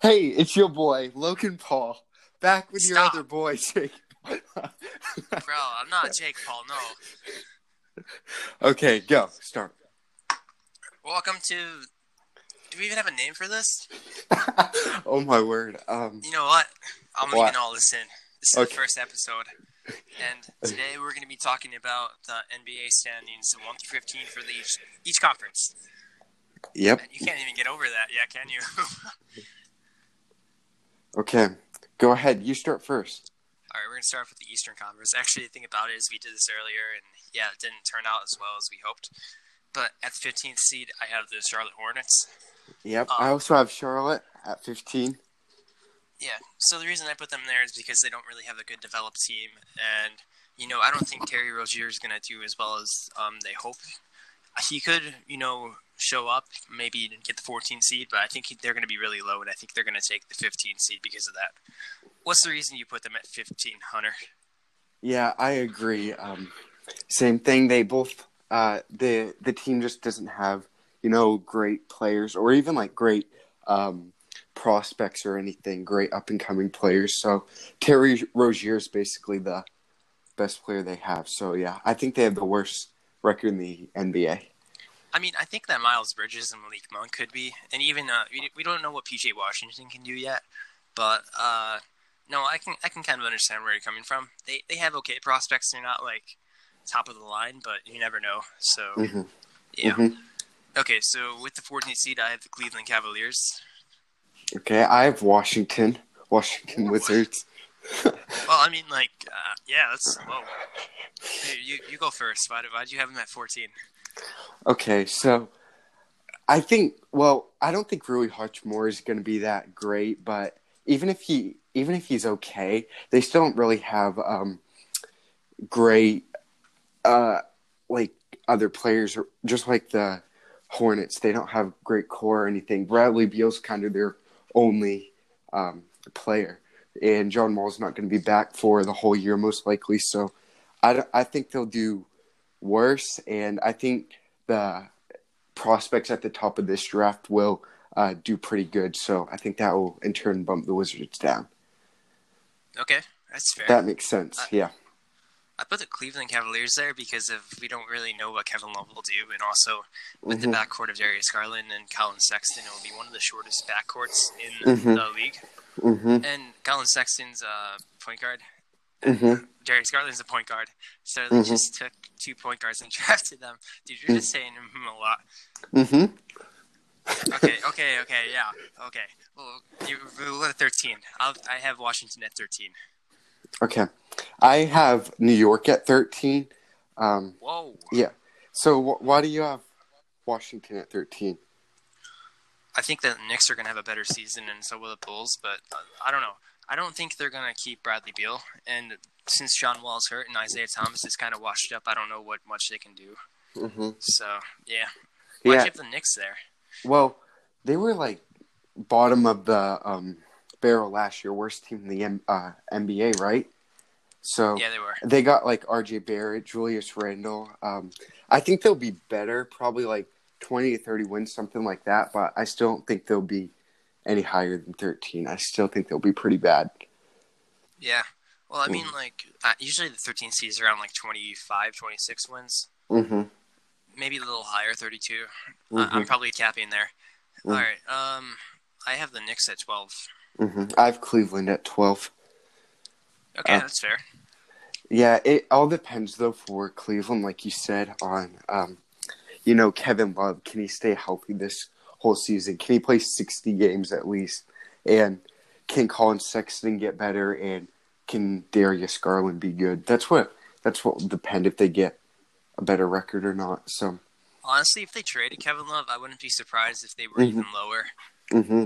Hey, it's your boy Logan Paul, back with your other boy Jake. Bro, I'm not Jake Paul, no. okay, go start. Welcome to. Do we even have a name for this? oh my word. Um, You know what? I'm What? leaving all this in. This is Okay. the first episode. And today we're going to be talking about the NBA standings, 1 through 15 for the each, each conference. yep. You can't even get over that yet, can you? Okay, go ahead. You start first. All right, we're going to start off with the Eastern Conference. Actually, the thing about it is we did this earlier, and yeah, it didn't turn out as well as we hoped. But at the 15th seed, I have the Charlotte Hornets. Yep. Um, I also have Charlotte at 15. Yeah. So the reason I put them there is because they don't really have a good developed team, and you know I don't think Terry Rozier is going to do as well as um, they hope. He could, you know, show up, maybe get the 14 seed, but I think he, they're going to be really low, and I think they're going to take the 15 seed because of that. What's the reason you put them at 15, Hunter? Yeah, I agree. Um, same thing. They both uh, the the team just doesn't have you know great players or even like great um, prospects or anything. Great up and coming players. So Terry Rozier is basically the best player they have. So yeah, I think they have the worst record in the NBA. I mean, I think that Miles Bridges and Malik Monk could be, and even uh, we, we don't know what PJ Washington can do yet, but uh, no, I can I can kind of understand where you're coming from. They they have okay prospects. They're not like top of the line, but you never know. So Mhm. yeah. Mhm. Okay, so with the 14th seed, I have the Cleveland Cavaliers. Okay, I have Washington. Washington Ooh. Wizards. Well, I mean, like, uh, yeah, that's whoa. Hey, you you go first. Why why do you have them at 14? Okay, so I think well, I don't think Rui Hachimura is going to be that great, but even if he even if he's okay, they still don't really have um great uh like other players just like the Hornets, they don't have great core or anything. Bradley Beal's kind of their only um player and John Wall's not going to be back for the whole year most likely, so I I think they'll do worse and I think the prospects at the top of this draft will uh, do pretty good. So I think that will in turn bump the Wizards down. Okay, that's fair. That makes sense. Uh, Yeah. I put the Cleveland Cavaliers there because of we don't really know what Kevin Love will do, and also with Mhm. the backcourt of Darius Garland and Collin Sexton, it will be one of the shortest backcourts in Mhm. the league. Mhm. And Collin Sexton's uh, point guard, Mhm. Darius Garland's a point guard, so they Mhm. just took two point guards and drafted them. Dude, you're just saying mm a lot. Mm-hmm. Okay, okay, okay, yeah, okay. Well, you we'll at thirteen. I'll, I have Washington at thirteen. Okay. I have New York at thirteen. Um, Whoa. Yeah. So wh- why do you have Washington at thirteen? I think that the Knicks are going to have a better season, and so will the Bulls. But uh, I don't know. I don't think they're going to keep Bradley Beal. And since John Wall's hurt and Isaiah Thomas is kind of washed up, I don't know what much they can do. Mm-hmm. So yeah, why'd Yeah. you have the Knicks there? Well, they were like bottom of the um, barrel last year, worst team in the M- uh, NBA, right? So Yeah, they were. They got like RJ Barrett, Julius Randle. Um, I think they'll be better, probably like 20 to 30 wins, something like that. But I still don't think they'll be any higher than 13. I still think they'll be pretty bad. Yeah. Well, I mean, like uh, usually the 13 seeds are around like 25, 26 wins, Mm-hmm. maybe a little higher, 32. Uh, Mhm. I'm probably capping there. Mhm. All right. Um, I have the Knicks at 12. hmm I have Cleveland at 12. Okay, Uh, that's fair. Yeah, it all depends though for Cleveland, like you said, on um, you know Kevin Love. Can he stay healthy this whole season? Can he play sixty games at least? And can Collin Sexton get better? And can Darius Garland be good? That's what that's what will depend if they get a better record or not. So, Honestly, if they traded Kevin Love, I wouldn't be surprised if they were Mhm. even lower. hmm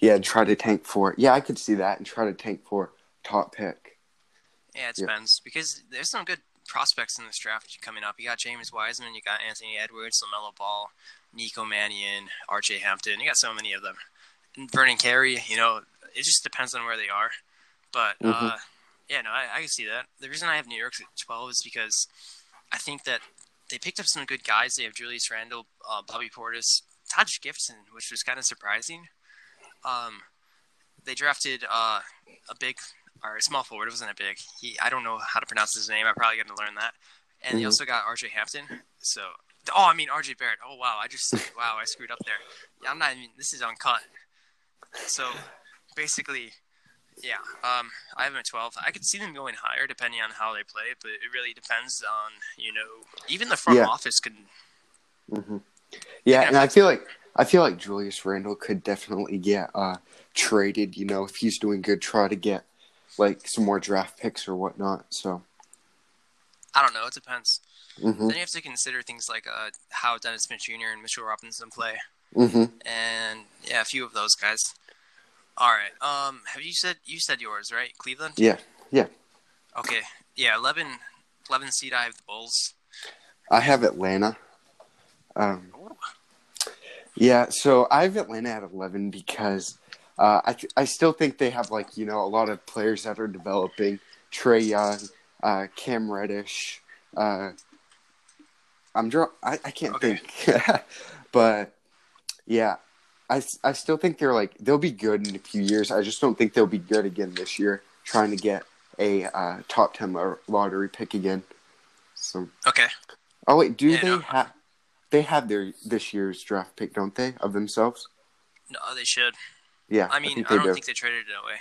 yeah, and try to tank for Yeah, I could see that, and try to tank for top pick. Yeah, it Yeah. depends because there's some good prospects in this draft coming up. You got James Wiseman, you got Anthony Edwards, Lamelo Ball, Nico Mannion, R.J. Hampton. You got so many of them. And Vernon Carey. You know, it just depends on where they are. But uh, Mhm. yeah, no, I, I can see that. The reason I have New York at 12 is because I think that they picked up some good guys. They have Julius Randle, uh, Bobby Portis, Taj Gibson, which was kind of surprising. um, they drafted uh, a big or a small forward. It wasn't a big. He I don't know how to pronounce his name. I'm probably got to learn that. And they Mhm. also got R.J. Hampton. So oh, I mean R.J. Barrett. Oh wow, I just wow, I screwed up there. Yeah, I'm not even. This is uncut. So basically, yeah. Um, I have them at 12. I could see them going higher depending on how they play, but it really depends on you know even the front Yeah. office could. hmm Yeah, and I feel like I feel like Julius Randle could definitely get uh, traded. You know, if he's doing good, try to get like some more draft picks or whatnot. So, I don't know. It depends. Hmm Then you have to consider things like uh, how Dennis Smith Jr. and Mitchell Robinson play, hmm and yeah, a few of those guys. All right. Um, have you said you said yours right? Cleveland. yeah, yeah. Okay. Yeah. 11, 11 seed. I have the Bulls. I have Atlanta. Um, yeah, so I have Atlanta at eleven because uh, I I still think they have like you know a lot of players that are developing. Trae Young, uh, Cam Reddish. Uh, I'm draw. I, I can't Okay. think, but yeah, I, I still think they're like they'll be good in a few years. I just don't think they'll be good again this year. Trying to get a uh, top ten lottery pick again. So Okay. oh wait, do Yeah, they no. have? They have their this year's draft pick, don't they, of themselves? No, they should. Yeah, I mean, I, they don't do. think they traded it away.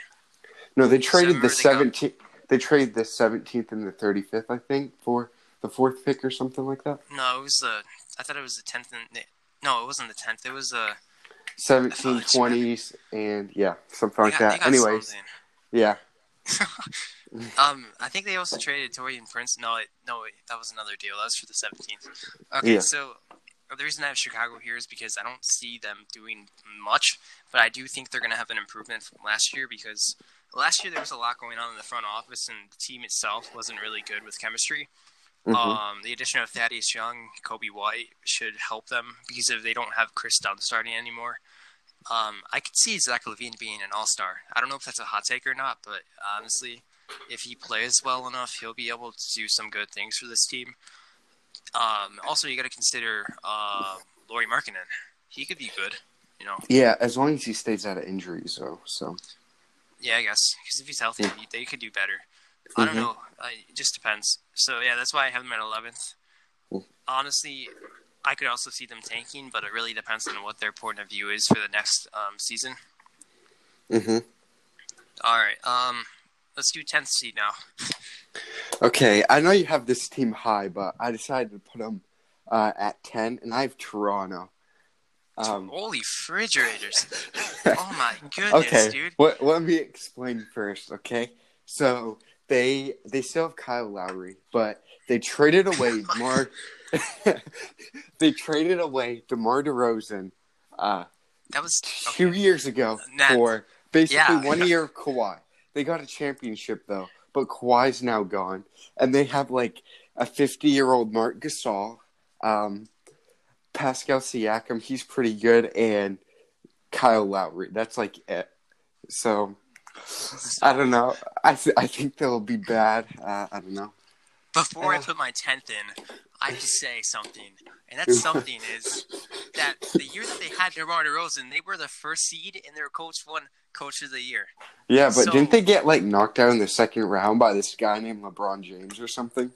No, they traded the remember they got- seventeenth. They traded the seventeenth and the thirty fifth, I think, for the fourth pick or something like that. No, it was the. I thought it was the tenth and the, no, it wasn't the tenth. It was uh. 17, 20s, and yeah, something like got- that. Anyways, something. yeah, Um, I think they also traded Taurean Prince. No, it, no, wait, that was another deal. That was for the seventeenth. Okay, Yeah. so the reason I have Chicago here is because I don't see them doing much, but I do think they're going to have an improvement from last year because last year there was a lot going on in the front office and the team itself wasn't really good with chemistry. Mhm. Um, the addition of Thaddeus Young, Coby White should help them because if they don't have Kris Dunn starting anymore, um, I could see Zach LaVine being an All Star. I don't know if that's a hot take or not, but honestly, if he plays well enough, he'll be able to do some good things for this team. Um, also, you got to consider uh, Lauri Markkanen. He could be good. You know, yeah. As long as he stays out of injuries, though. So yeah, I guess because if he's healthy, he- they could do better. I don't Mhm. know. I, it just depends. So yeah, that's why I have them at eleventh. Cool. Honestly, I could also see them tanking, but it really depends on what their point of view is for the next um, season. hmm All right, um, let's do tenth seed now. okay, I know you have this team high, but I decided to put them uh, at ten, and I have Toronto. Um, Holy refrigerators! oh my goodness, okay, dude. What, let me explain first. Okay, so they they still have Kyle Lowry, but they traded away Mar. they traded away DeMar DeRozan uh, That was two okay. years ago Nah, for basically yeah. one year of Kawhi. They got a championship though, but Kawhi's now gone, and they have like a fifty-year-old Marc Gasol, um, Pascal Siakam. He's pretty good, and Kyle Lowry. That's like it. So I don't know. I th- I think they'll be bad. Uh, I don't know. Before I Uh. put my tenth in, I have to say something, and that something is that the year that they had DeMar DeRozan, they were the first seed, and their coach won Coach of the Year. Yeah, but So- didn't they get like knocked out in the second round by this guy named LeBron James or something?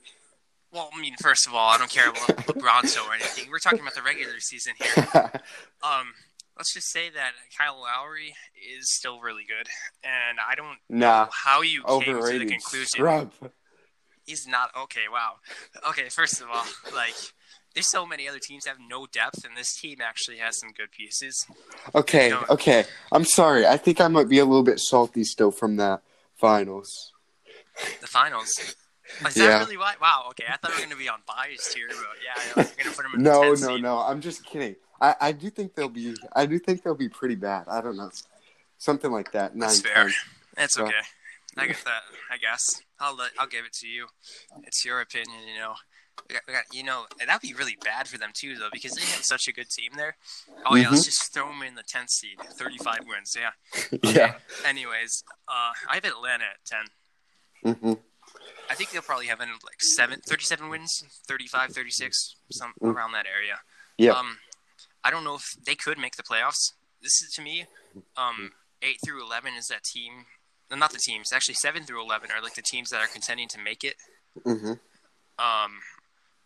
Well, I mean, first of all, I don't care about LeBron or anything. We're talking about the regular season here. Um, let's just say that Kyle Lowry is still really good, and I don't nah, know how you came to the conclusion Scrub. he's not okay. Wow. Okay, first of all, like there's so many other teams that have no depth, and this team actually has some good pieces. Okay, No. okay. I'm sorry. I think I might be a little bit salty still from that finals. The finals. Is that Yeah. really why? Wow. Okay, I thought we were gonna be on biased here, but yeah, you're gonna put them in No, the no, seed. no. I'm just kidding. I, I do think they'll be. I do think they'll be pretty bad. I don't know, something like that. Nine, That's fair. 10. That's So- okay. I get that. I guess I'll let, I'll give it to you. It's your opinion, you know. We got, we got, you know, that'd be really bad for them too, though, because they had such a good team there. Oh yeah, let's just throw them in the tenth seed, thirty-five wins. Yeah. Yeah. Anyways, uh, I have Atlanta at ten. hmm I think they'll probably have in like seven, 37 wins, 35, 36, some Mm. around that area. Yeah. Um, I don't know if they could make the playoffs. This is to me um, eight through eleven is that team. No, not the teams. Actually, seven through eleven are like the teams that are contending to make it. hmm Um,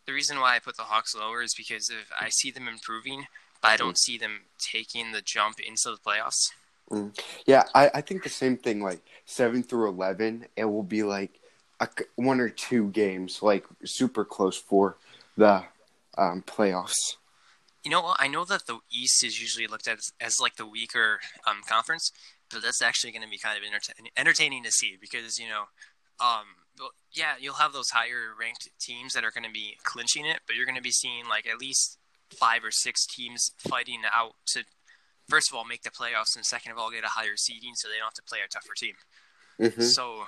the reason why I put the Hawks lower is because if I see them improving, but I don't see them taking the jump into the playoffs. Yeah, I, I think the same thing. Like seven through eleven, it will be like a, one or two games, like super close for the um, playoffs. You know what? I know that the East is usually looked at as, as like the weaker um, conference, but that's actually going to be kind of entertain- entertaining to see because you know, um, well, yeah, you'll have those higher ranked teams that are going to be clinching it, but you're going to be seeing like at least five or six teams fighting out to, first of all, make the playoffs, and second of all, get a higher seeding so they don't have to play a tougher team. hmm So,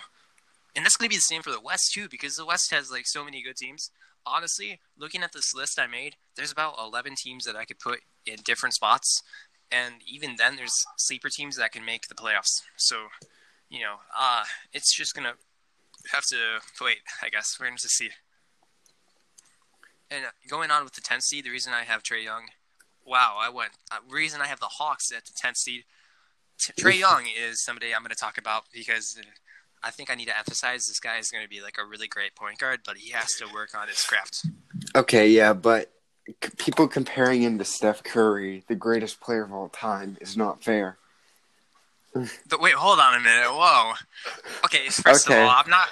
and that's going to be the same for the West too, because the West has like so many good teams. Honestly, looking at this list I made, there's about 11 teams that I could put in different spots, and even then, there's sleeper teams that can make the playoffs. So, you know, uh, it's just gonna have to wait. I guess we're going to see. And uh, going on with the 10th seed, the reason I have Trae Young, wow, I went. Uh, reason I have the Hawks at the 10th seed. Trae Young is somebody I'm going to talk about because uh, I think I need to emphasize this guy is going to be like a really great point guard, but he has to work on his craft. Okay, yeah, but c- people comparing him to Steph Curry, the greatest player of all time, is not fair. But wait, hold on a minute. Whoa. Okay, first Okay. of all, I'm not.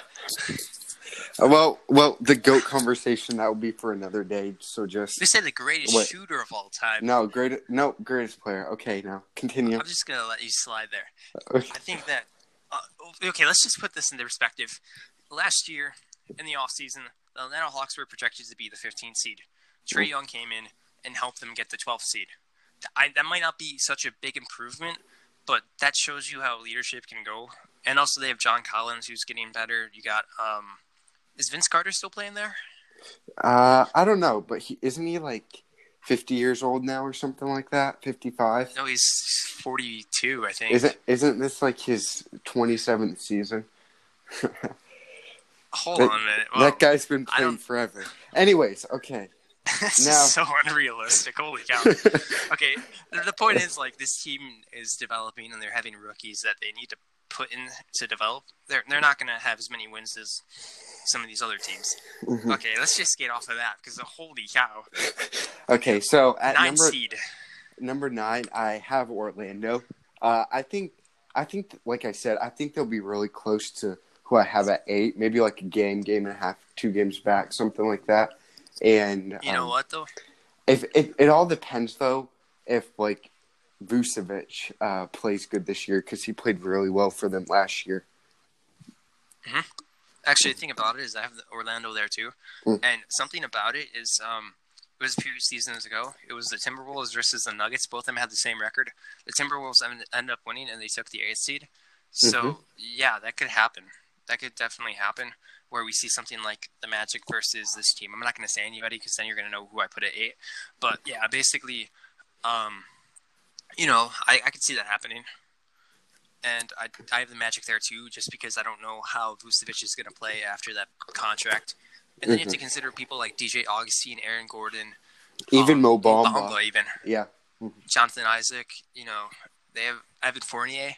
Uh, well, well, the goat conversation that will be for another day. So just They say the greatest Wait. shooter of all time. no great, no greatest player. Okay, now continue. I'm just gonna let you slide there. Okay. I think that. Uh, okay, let's just put this into perspective. Last year, in the offseason, the Atlanta Hawks were projected to be the 15th seed. Trae Young came in and helped them get the 12th seed. I, that might not be such a big improvement, but that shows you how leadership can go. And also, they have John Collins, who's getting better. You got, um, is Vince Carter still playing there? Uh, I don't know, but he isn't he like fifty years old now or something like that? Fifty-five. No, he's 42, I think. Isn't isn't this like his twenty seventh season? Hold that- on a minute. Well, that guy's been playing forever. Anyways, okay. this now- is so unrealistic. Holy cow. okay, the, the point is like this team is developing and they're having rookies that they need to put in to develop. They're they're not going to have as many wins as some of these other teams. Mhm. Okay, let's just get off of that because holy cow, Okay, so at nine number seed. number nine, I have Orlando. Uh, I think, I think, like I said, I think they'll be really close to who I have at eight. Maybe like a game, game and a half, two games back, something like that. And You know um, what though? If it, it all depends though, if like Vucevic uh, plays good this year because he played really well for them last year. Actually, the thing about it is I have the Orlando there too, Mm. and something about it is um, it was a few seasons ago. It was the Timberwolves versus the Nuggets. Both of them had the same record. The Timberwolves end- ended up winning, and they took the eighth seed. So Mhm. yeah, that could happen. That could definitely happen where we see something like the Magic versus this team. I'm not going to say anybody because then you're going to know who I put at eight. But yeah, basically, um, you know, I, I could see that happening. And I, I have the Magic there too, just because I don't know how Vucevic is going to play after that contract. And then you have to consider people like DJ Augustin, Aaron Gordon, Even um, Mo Bamba. even Yeah. Jonathan Isaac. You know, they have Evan Fournier.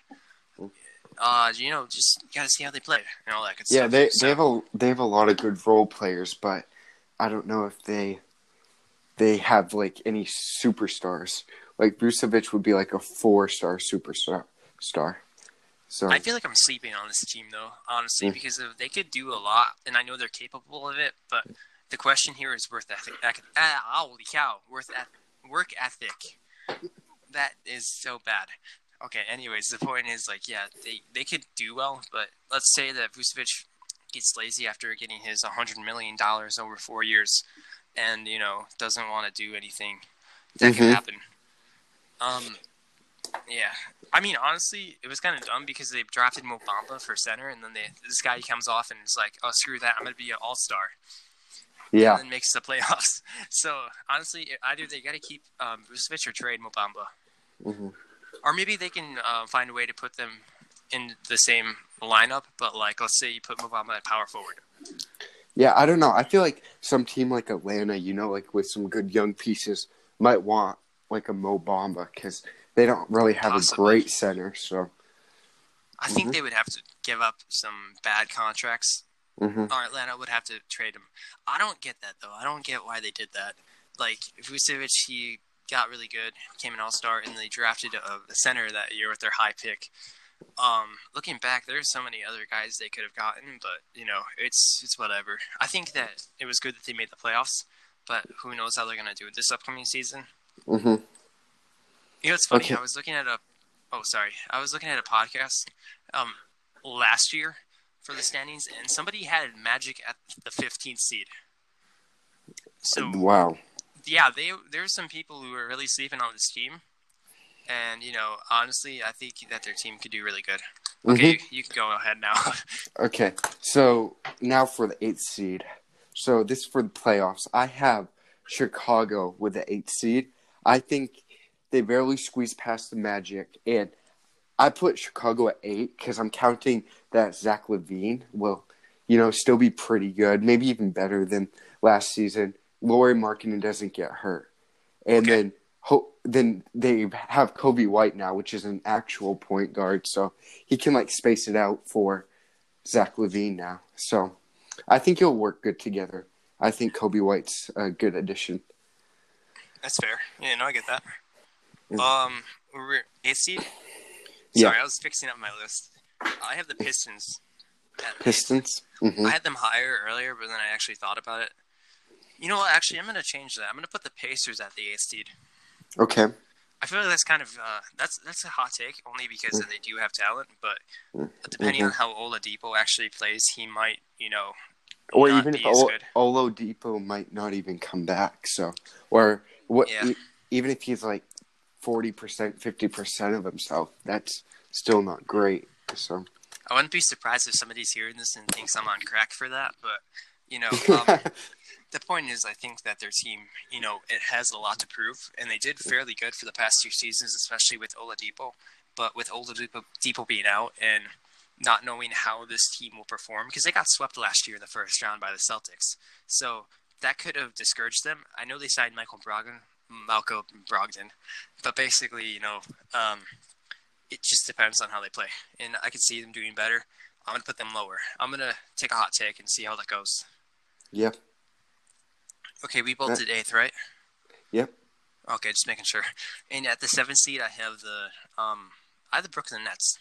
Uh, you know, just you gotta see how they play and all that good Yeah, stuff. they So- they have a they have a lot of good role players, but I don't know if they they have like any superstars. Like Vucevic would be like a four star superstar star. So I feel like I'm sleeping on this team though, honestly, Mm. because they could do a lot, and I know they're capable of it. But the question here is worth ethic. Ah, holy cow, worth eth- work ethic. That is so bad. Okay. Anyways, the point is like, yeah, they they could do well, but let's say that Vucevic gets lazy after getting his 100 million dollars over four years, and you know doesn't want to do anything. That Mhm. could happen. Um, yeah. I mean, honestly, it was kind of dumb because they drafted Mo Bamba for center, and then they, this guy comes off and is like, "Oh, screw that! I'm gonna be an all star." yeah, And then makes the playoffs. So honestly, either they got to keep um, Vucevic or trade Mo Bamba, Mhm. or maybe they can uh, find a way to put them in the same lineup. But like, let's say you put Mo Bamba at power forward. yeah. I don't know. I feel like some team like Atlanta, you know, like with some good young pieces, might want like a Mo Bamba because they don't really have Possibly. a great center. So, I think Mhm. they would have to give up some bad contracts, hmm or Atlanta would have to trade him. I don't get that though. I don't get why they did that. Like Vucevic, he got really good, became an All Star, and they drafted a, a center that year with their high pick. Um, looking back, there's so many other guys they could have gotten, but you know, it's it's whatever. I think that it was good that they made the playoffs, but who knows how they're gonna do it this upcoming season. Hmm You know, it's funny. Okay. I was looking at a. Oh, sorry. I was looking at a podcast um, last year for the standings, and somebody had Magic at the 15th seed. So wow. yeah, they there's some people who are really sleeping on this team, and you know, honestly, I think that their team could do really good. Okay, you, you can go ahead now. Okay, so now for the eighth seed. So this is for the playoffs. I have Chicago with the eighth seed. I think they barely squeezed past the Magic, and I put Chicago at eight because I'm counting that Zach LaVine will, you know, still be pretty good, maybe even better than last season. Lauri Markkanen doesn't get hurt, and Okay. then ho- then they have Coby White now, which is an actual point guard, so he can like space it out for Zach LaVine now. So I think it'll work good together. I think Coby White's a good addition. That's fair. Yeah, no, I get that. Mm. Um, we're eighth seed. Yeah. Sorry, I was fixing up my list. I have the Pistons. at eighth. Pistons. hmm I had them higher earlier, but then I actually thought about it. You know what? Actually, I'm going to change that. I'm going to put the Pacers at the eighth seed. Okay. I feel like that's kind of uh, that's that's a hot take, only because they do have talent. But Mm. depending on how Oladipo actually plays, he might, you know, Or not even be if as good. Oladipo might not even come back. So, or what? Yeah. even if he's like forty percent, fifty percent of himself, that's still not great. So, I wouldn't be surprised if somebody's hearing this and thinks I'm on crack for that. But you know, um, the point is, I think that their team, you know, it has a lot to prove, and they did fairly good for the past two seasons, especially with Oladipo. But with Oladipo Depot being out and not knowing how this team will perform, because they got swept last year in the first round by the Celtics, so that could have discouraged them. I know they signed Michael Brogdon, Malcolm Brogdon, but basically, you know, um, it just depends on how they play, and I can see them doing better. I'm gonna put them lower. I'm gonna take a hot take and see how that goes. yep, Okay, we both did eighth, right? yep. Okay, just making sure. And at the seventh seed, I have the um, I have the Brooklyn Nets.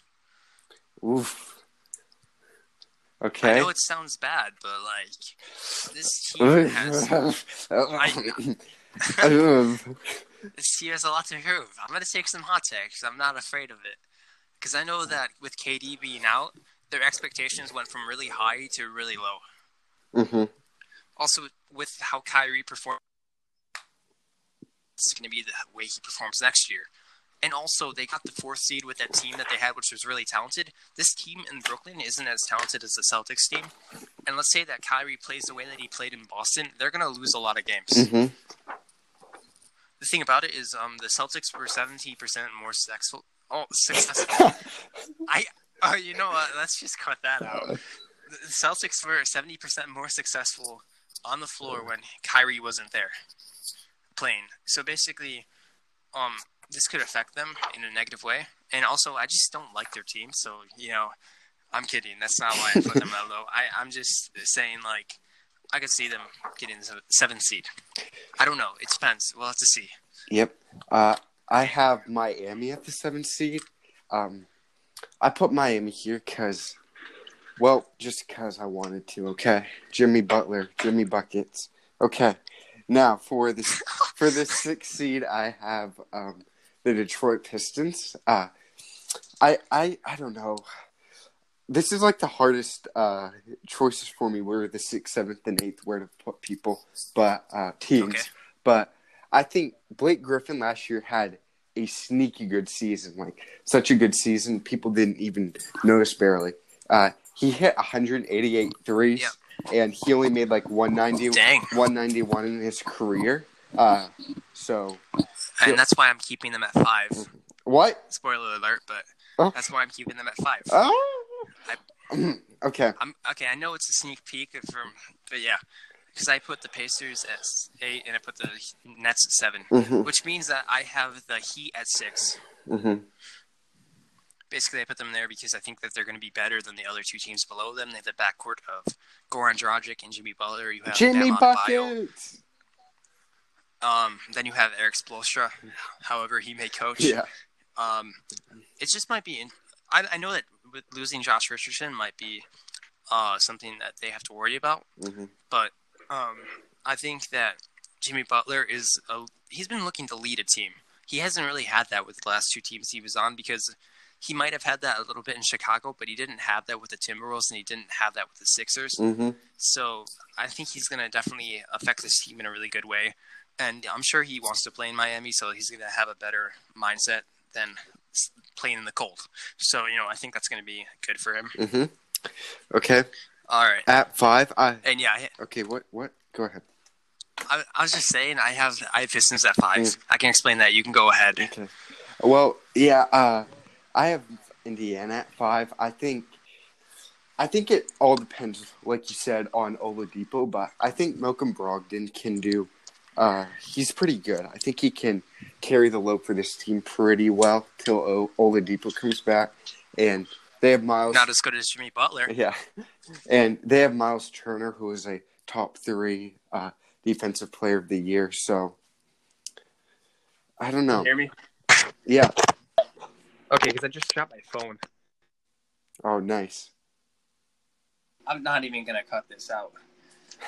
Oof. I know it sounds bad, but like this team has this team has a lot to prove. I'm gonna take some hot takes. I'm not afraid of it because I know that with KD being out, their expectations went from really high to really low. hmm Also, with how Kyrie performed, it's to be the way he performs next year. And also, they got the fourth seed with that team that they had, which was really talented. This team in Brooklyn isn't as talented as the Celtics team. And let's say that Kyrie plays the way that he played in Boston, they're going to lose a lot of games. hmm The thing about it is, um, the Celtics were 70% more successful. Oh, successful. I, oh, you know what? Let's just cut that out. The Celtics were 70% more successful on the floor when Kyrie wasn't there playing. So basically, um, this could affect them in a negative way. And also, I just don't like their team. So, you know, I'm kidding. That's not why I put them that low. I, I'm just saying, like, I could see them getting the seventh seed. I don't know. It depends. We'll have to see. Yep. Uh, I have Miami at the seventh seed. Um, I put Miami here because, well, just because I wanted to. Okay, Jimmy Butler, Jimmy buckets. Okay, now for this for the sixth seed, I have um, the Detroit Pistons. Uh, I I I don't know. This is like the hardest uh, choices for me. Where the sixth, seventh, and eighth, where to put people, but uh, teams. Okay. But I think Blake Griffin last year had a sneaky good season. Like such a good season, people didn't even notice barely. Uh, he hit 188 threes, and he only made like 190, Dang. 191 in his career. Uh, so And that's why I'm keeping them at five. what? Spoiler alert, but Oh. that's why I'm keeping them at five. Oh, okay. I'm okay. I know it's a sneak peek from, but yeah, because I put the Pacers at eight and I put the Nets at 7 Mhm. which means that I have the Heat at six. hmm Basically, I put them there because I think that they're going to be better than the other two teams below them. They have the backcourt of Goran Dragic and Jimmy Butler. You have Jimmy Bam. Um, then you have Erik Spoelstra, however he may coach. Yeah. Um, it just might be. In, I, I know that with losing Josh Richardson might be uh, something that they have to worry about, hmm but um, I think that Jimmy Butler is a, he's been looking to lead a team. He hasn't really had that with the last two teams he was on because he might have had that a little bit in Chicago, but he didn't have that with the Timberwolves and he didn't have that with the Sixers. hmm So I think he's going to definitely affect this team in a really good way. And I'm sure he wants to play in Miami, so he's going to have a better mindset than playing in the cold. So, you know, I think that's going to be good for him. hmm Okay. All right. At five, I And yeah, I, okay. What? What? Go ahead. I, I was just saying, I have I have Pistons at five. I can explain that. You can go ahead. Okay. Well, yeah. Uh, I have Indiana at five. I think. I think it all depends, like you said, on Oladipo, but I think Malcolm Brogdon can do. Uh, he's pretty good. I think he can carry the load for this team pretty well till o- Oladipo comes back, and they have Miles. Not as good as Jimmy Butler. Yeah, and they have Miles Turner, who is a top three uh, defensive player of the year. So I don't know. hear me? Yeah. Okay, because I just dropped my phone. Oh, nice. I'm not even gonna cut this out.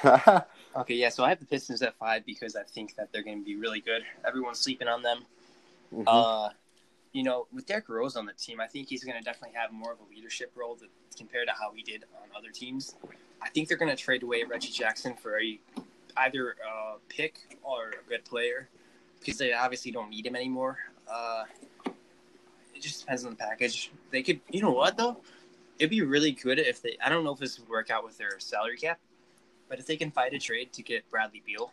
Okay, yeah. So I have the Pistons at five because I think that they're going to be really good. Everyone's sleeping on them. Mhm. Uh, you know, with Derrick Rose on the team, I think he's going to definitely have more of a leadership role to, compared to how he did on other teams. I think they're going to trade away Reggie Jackson for a either a pick or a good player because they obviously don't need him anymore. Uh, it just depends on the package. They could, you know what though, it'd be really good if they. I don't know if this would work out with their salary cap, but if they can fight a trade to get Bradley Beal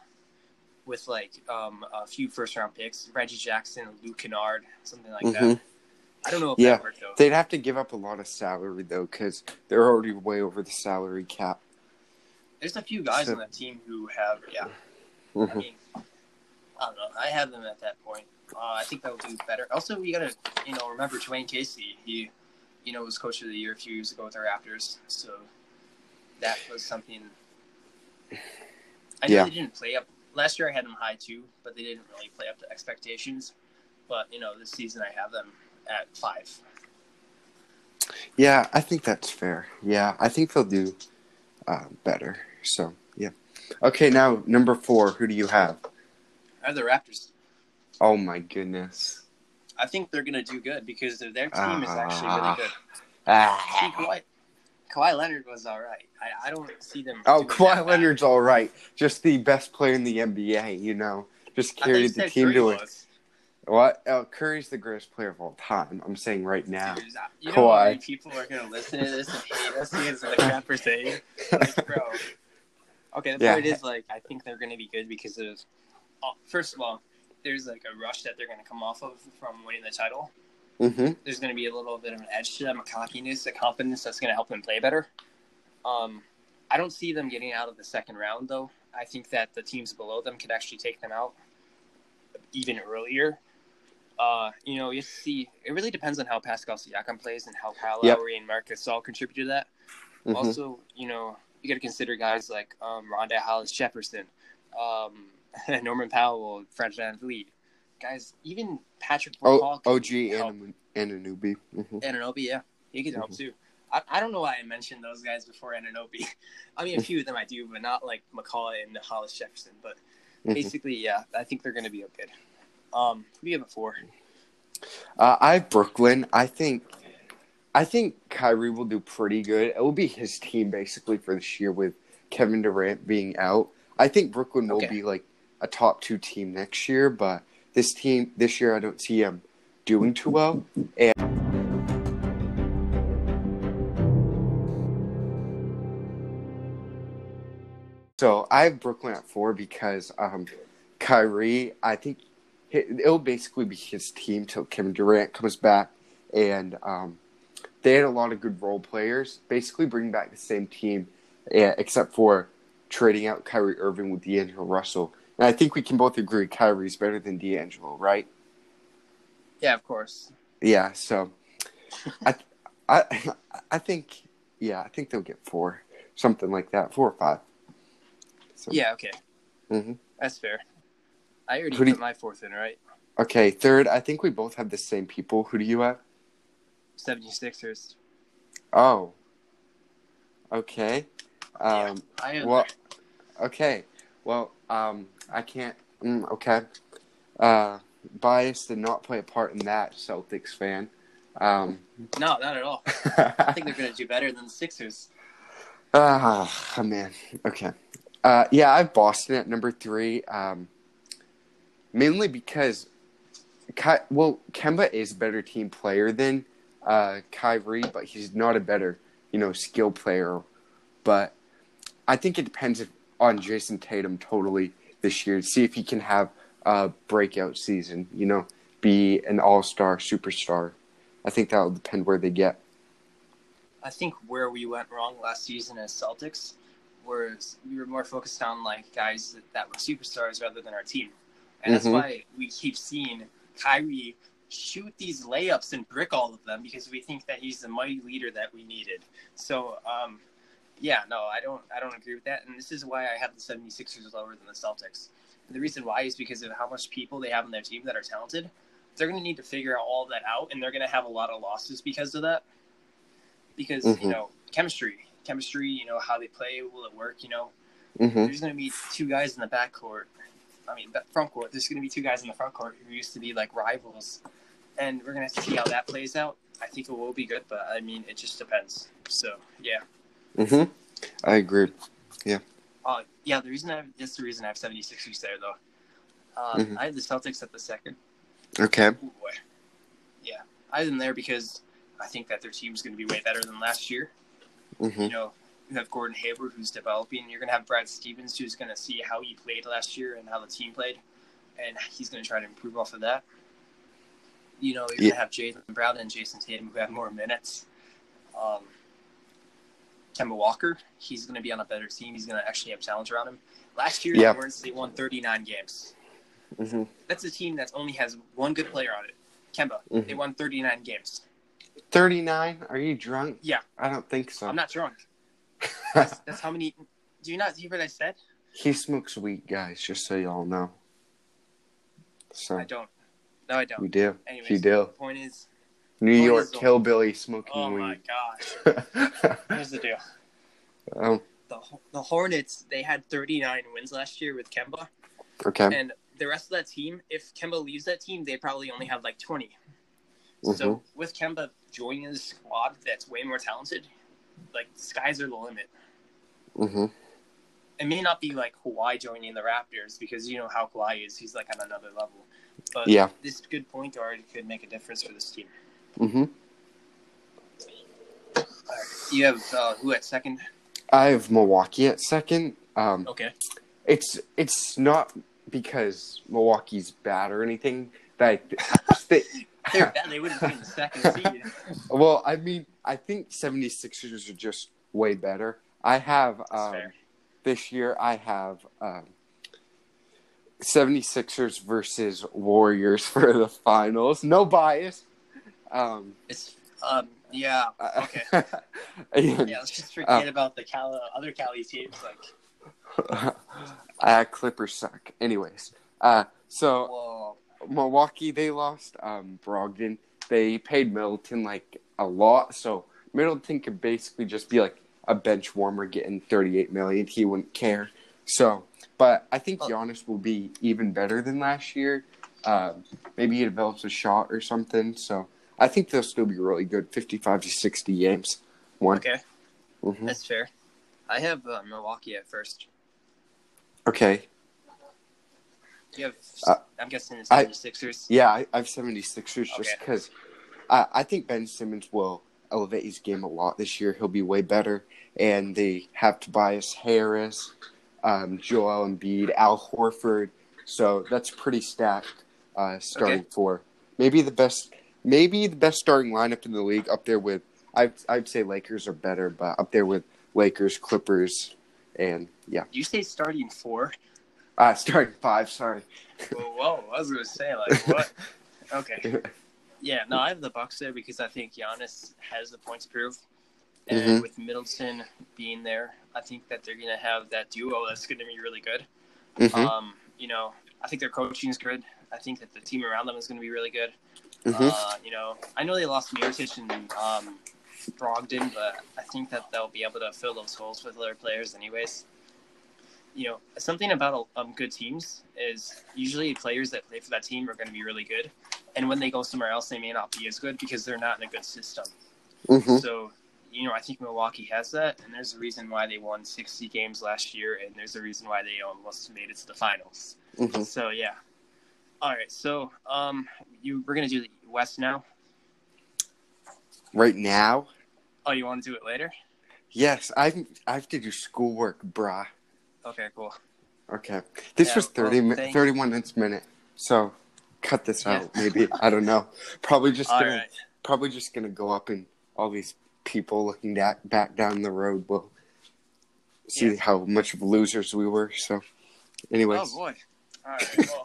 with like um, a few first round picks, Reggie Jackson, Luke Kennard, something like that. Mhm. I don't know if Yeah. that worked though. They'd have to give up a lot of salary though, because they're already way over the salary cap. There's a few guys So- on that team who have, yeah. I Mhm. mean, I don't know. I have them at that point. Uh, I think they'll do better. Also, we gotta, you know, remember Dwane Casey. He, you know, was coach of the year a few years ago with the Raptors. So that was something. I know Yeah. they didn't play up last year. I had them high too, but they didn't really play up to expectations. But you know, this season I have them at five. Yeah, I think that's fair. Yeah, I think they'll do uh, better. So yeah. Okay, now number four. Who do you have? I have the Raptors. Oh my goodness. I think they're gonna do good because their their team is actually Ah. really good. See, Ah. Kawhi, Leonard was all right. I, I don't see them. Oh, Kawhi. Leonard's all right. Just the best player in the NBA. You know, just I thought you carried the team Curry to it. What? Oh, Curry's the greatest player of all time. I'm saying right now. Dude, you know how Kawhi. many people are gonna listen to this and hate us because of the crap we're saying? Like, bro. Okay, the Yeah. point is like I think they're gonna be good because of oh, first of all, there's like a rush that they're gonna come off of from winning the title. Hmm There's gonna be a little bit of an edge to them, a cockiness, a confidence that's gonna help them play better. Um, I don't see them getting out of the second round though. I think that the teams below them could actually take them out even earlier. Uh, you know, you see, it really depends on how Pascal Siakam plays and how Kyle Yep. Lowry and Marcus all contribute to that. hmm Also, you know, you got to consider guys like um, Rondae Hollis Jefferson, um, Norman Powell, Fred VanVleet. Guys, even Patrick Oh, Paul OG and Anunoby. hmm Anunoby, yeah, he can help Mhm. too. I, I don't know why I mentioned those guys before Anunoby. I mean, a few of them I do, but not like McCaw and Hollis Jefferson. But Mm-hmm. basically, yeah, I think they're going to be good. Um, who do you have it for? Uh, I have Brooklyn. I think, I think Kyrie will do pretty good. It will be his team basically for this year with Kevin Durant being out. I think Brooklyn will Okay. be like a top two team next year, but this team this year I don't see him doing too well. And so I have Brooklyn at four because um, Kyrie, I think it- it'll basically be his team till Kevin Durant comes back, and um, they had a lot of good role players. Basically, bring back the same team, eh, except for trading out Kyrie Irving with D'Angelo Russell. And I think we can both agree Kyrie's better than D'Angelo, right? Yeah, of course. Yeah, so I I I think yeah, I think they'll get four. Something like that. Four or five. So, Yeah, okay. hmm That's fair. I already Who put you- my fourth in, right? Okay, third, I think we both have the same people. Who do you have? 76ers. Oh. Okay. Yeah, Um I have well okay. Well, um I can't mm, okay. Uh bias did not play a part in that Celtics fan. Um No, not at all. I think they're going to do better than the Sixers. Ah, man. Okay. Uh, yeah, I have Boston at number three. Um, mainly because, Ky- well, Kemba is a better team player than uh, Kyrie, but he's not a better, you know, skill player. But I think it depends if, on Jayson Tatum totally this year to see if he can have a breakout season. You know, be an all star superstar. I think that will depend where they get. I think where we went wrong last season as Celtics was we were more focused on like guys that, that were superstars rather than our team, and that's Mhm. why we keep seeing Kyrie shoot these layups and brick all of them because we think that he's the mighty leader that we needed. So, um, yeah, no, I don't, I don't agree with that, and this is why I have the 76ers lower than the Celtics. And the reason why is because of how much people they have on their team that are talented. They're going to need to figure all that out, and they're going to have a lot of losses because of that. Because Mhm. you know, chemistry, chemistry, you know, how they play, will it work? You know, hmm there's going to be two guys in the back court. I mean, front court. There's going to be two guys in the front court who used to be like rivals, and we're going to have to see how that plays out. I think it will be good, but I mean, it just depends. So yeah, hmm I agree. Yeah. Uh, yeah. The reason I have, that's the reason I have 76ers there though. Uh, Mhm. I have the Celtics at the second. Okay. Boy. Yeah, I have them there because I think that their team's going to be way better than last year. hmm You know, you have Gordon Hayward who's developing. You're going to have Brad Stevens who's going to see how he played last year and how the team played, and he's going to try to improve off of that. You know, you're going to have Jaylen Brown and Jayson Tatum who have more minutes. Um, Kemba Walker, he's going to be on a better team. He's going to actually have talent around him. Last year, Yeah. the Hornets they won 39 games. hmm That's a team that only has one good player on it, Kemba. Mhm. They won 39 games. 39? Are you drunk? Yeah. I don't think so. I'm not drunk. That's, that's how many. Do you not hear what I said? he smokes weed, guys, just so y'all know. So, I don't. No, I don't. You do. Anyways, You do. the point is, New York the- hillbilly smoking oh my weed. gosh. Here's the deal: oh, the the Hornets they had 39 wins last year with Kemba, okay. and the rest of that team, if Kemba leaves that team, they probably only have like 20. Mm-hmm. So with Kemba joining the squad that's way more talented, like the skies are the limit. hmm It may not be like Kawhi joining the Raptors because you know how Kawhi is; he's like on another level. But Yeah. this good point guard could make a difference for this team. Hmm right. You have uh, who at second? I have Milwaukee at second. Um, Okay. it's it's not because Milwaukee's bad or anything. Just think- They're bad. They wouldn't be in the second seed. well, I mean, I think 76ers are just way better. I have um, this year. I have um, 76ers versus Warriors for the finals. No bias. Um, It's um yeah. Okay. Yeah, let's just forget Uh, about the Cal- other Cali teams. Like, uh, Clippers suck. Anyways, uh, so whoa, Milwaukee they lost um, Brogdon. They paid Middleton like a lot, so Middleton could basically just be like a bench warmer getting 38 million. He wouldn't care. So, but I think. Giannis will be even better than last year. Um, maybe he develops a shot or something. So I think they'll still be really good. 55 to 60 games. One. okay, Mhm. that's fair. I have uh, Milwaukee at first. Okay. You have, Uh, I'm guessing it's I- 76ers. Yeah, I, I have 76ers just because I, I think Ben Simmons will elevate his game a lot this year. He'll be way better. And they have Tobias Harris, um, Joel Embiid, Al Horford. So that's pretty stacked uh, starting Okay. for maybe the best maybe the best starting lineup in the league up there with I'd, I'd say Lakers are better, but up there with Lakers, Clippers, and yeah, You say starting four? uh, starting five. Sorry. Whoa, whoa, I was gonna say like what? Okay. Yeah, no, I have the Bucks there because I think Giannis has the points prove, and Mhm. with Middleton being there, I think that they're gonna have that duo that's gonna be really good. Mhm, Um, you know, I think their coaching is good. I think that the team around them is gonna be really good. Mhm. Uh, you know, I know they lost Mirotic and um, Brogdon, but I think that they'll be able to fill those holes with other players, anyways. You know, something about um, good teams is usually players that play for that team are going to be really good, and when they go somewhere else, they may not be as good because they're not in a good system. Mhm. So, you know, I think Milwaukee has that, and there's a reason why they won 60 games last year, and there's a reason why they almost made it to the finals. Mhm. So yeah. All right. So um, you we're gonna do the West now. Right now, Oh, you want to do it later? yes, I I have to do schoolwork, brah. Okay, cool. Okay, this Yeah, was 30 well, mi- 31 minutes minute, so cut this Yeah. out. Maybe I don't know. Probably just gonna right. probably just gonna go up and all these people looking back back down the road will see Yeah. how much of losers we were. So, anyways, Oh boy. All right. Well,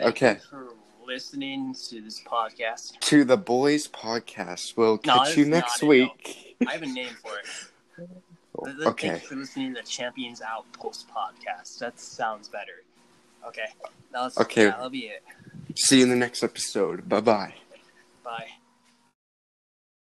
Okay. for listening to this podcast. to the boys podcast. We'll No, catch you next it, no. week. I have a name for it. Th- th- Thank Okay. you for listening to the Champions Outpost podcast. That sounds better. Okay. Now let's, Okay. That'll be it. See you in the next episode. Bye bye. Bye.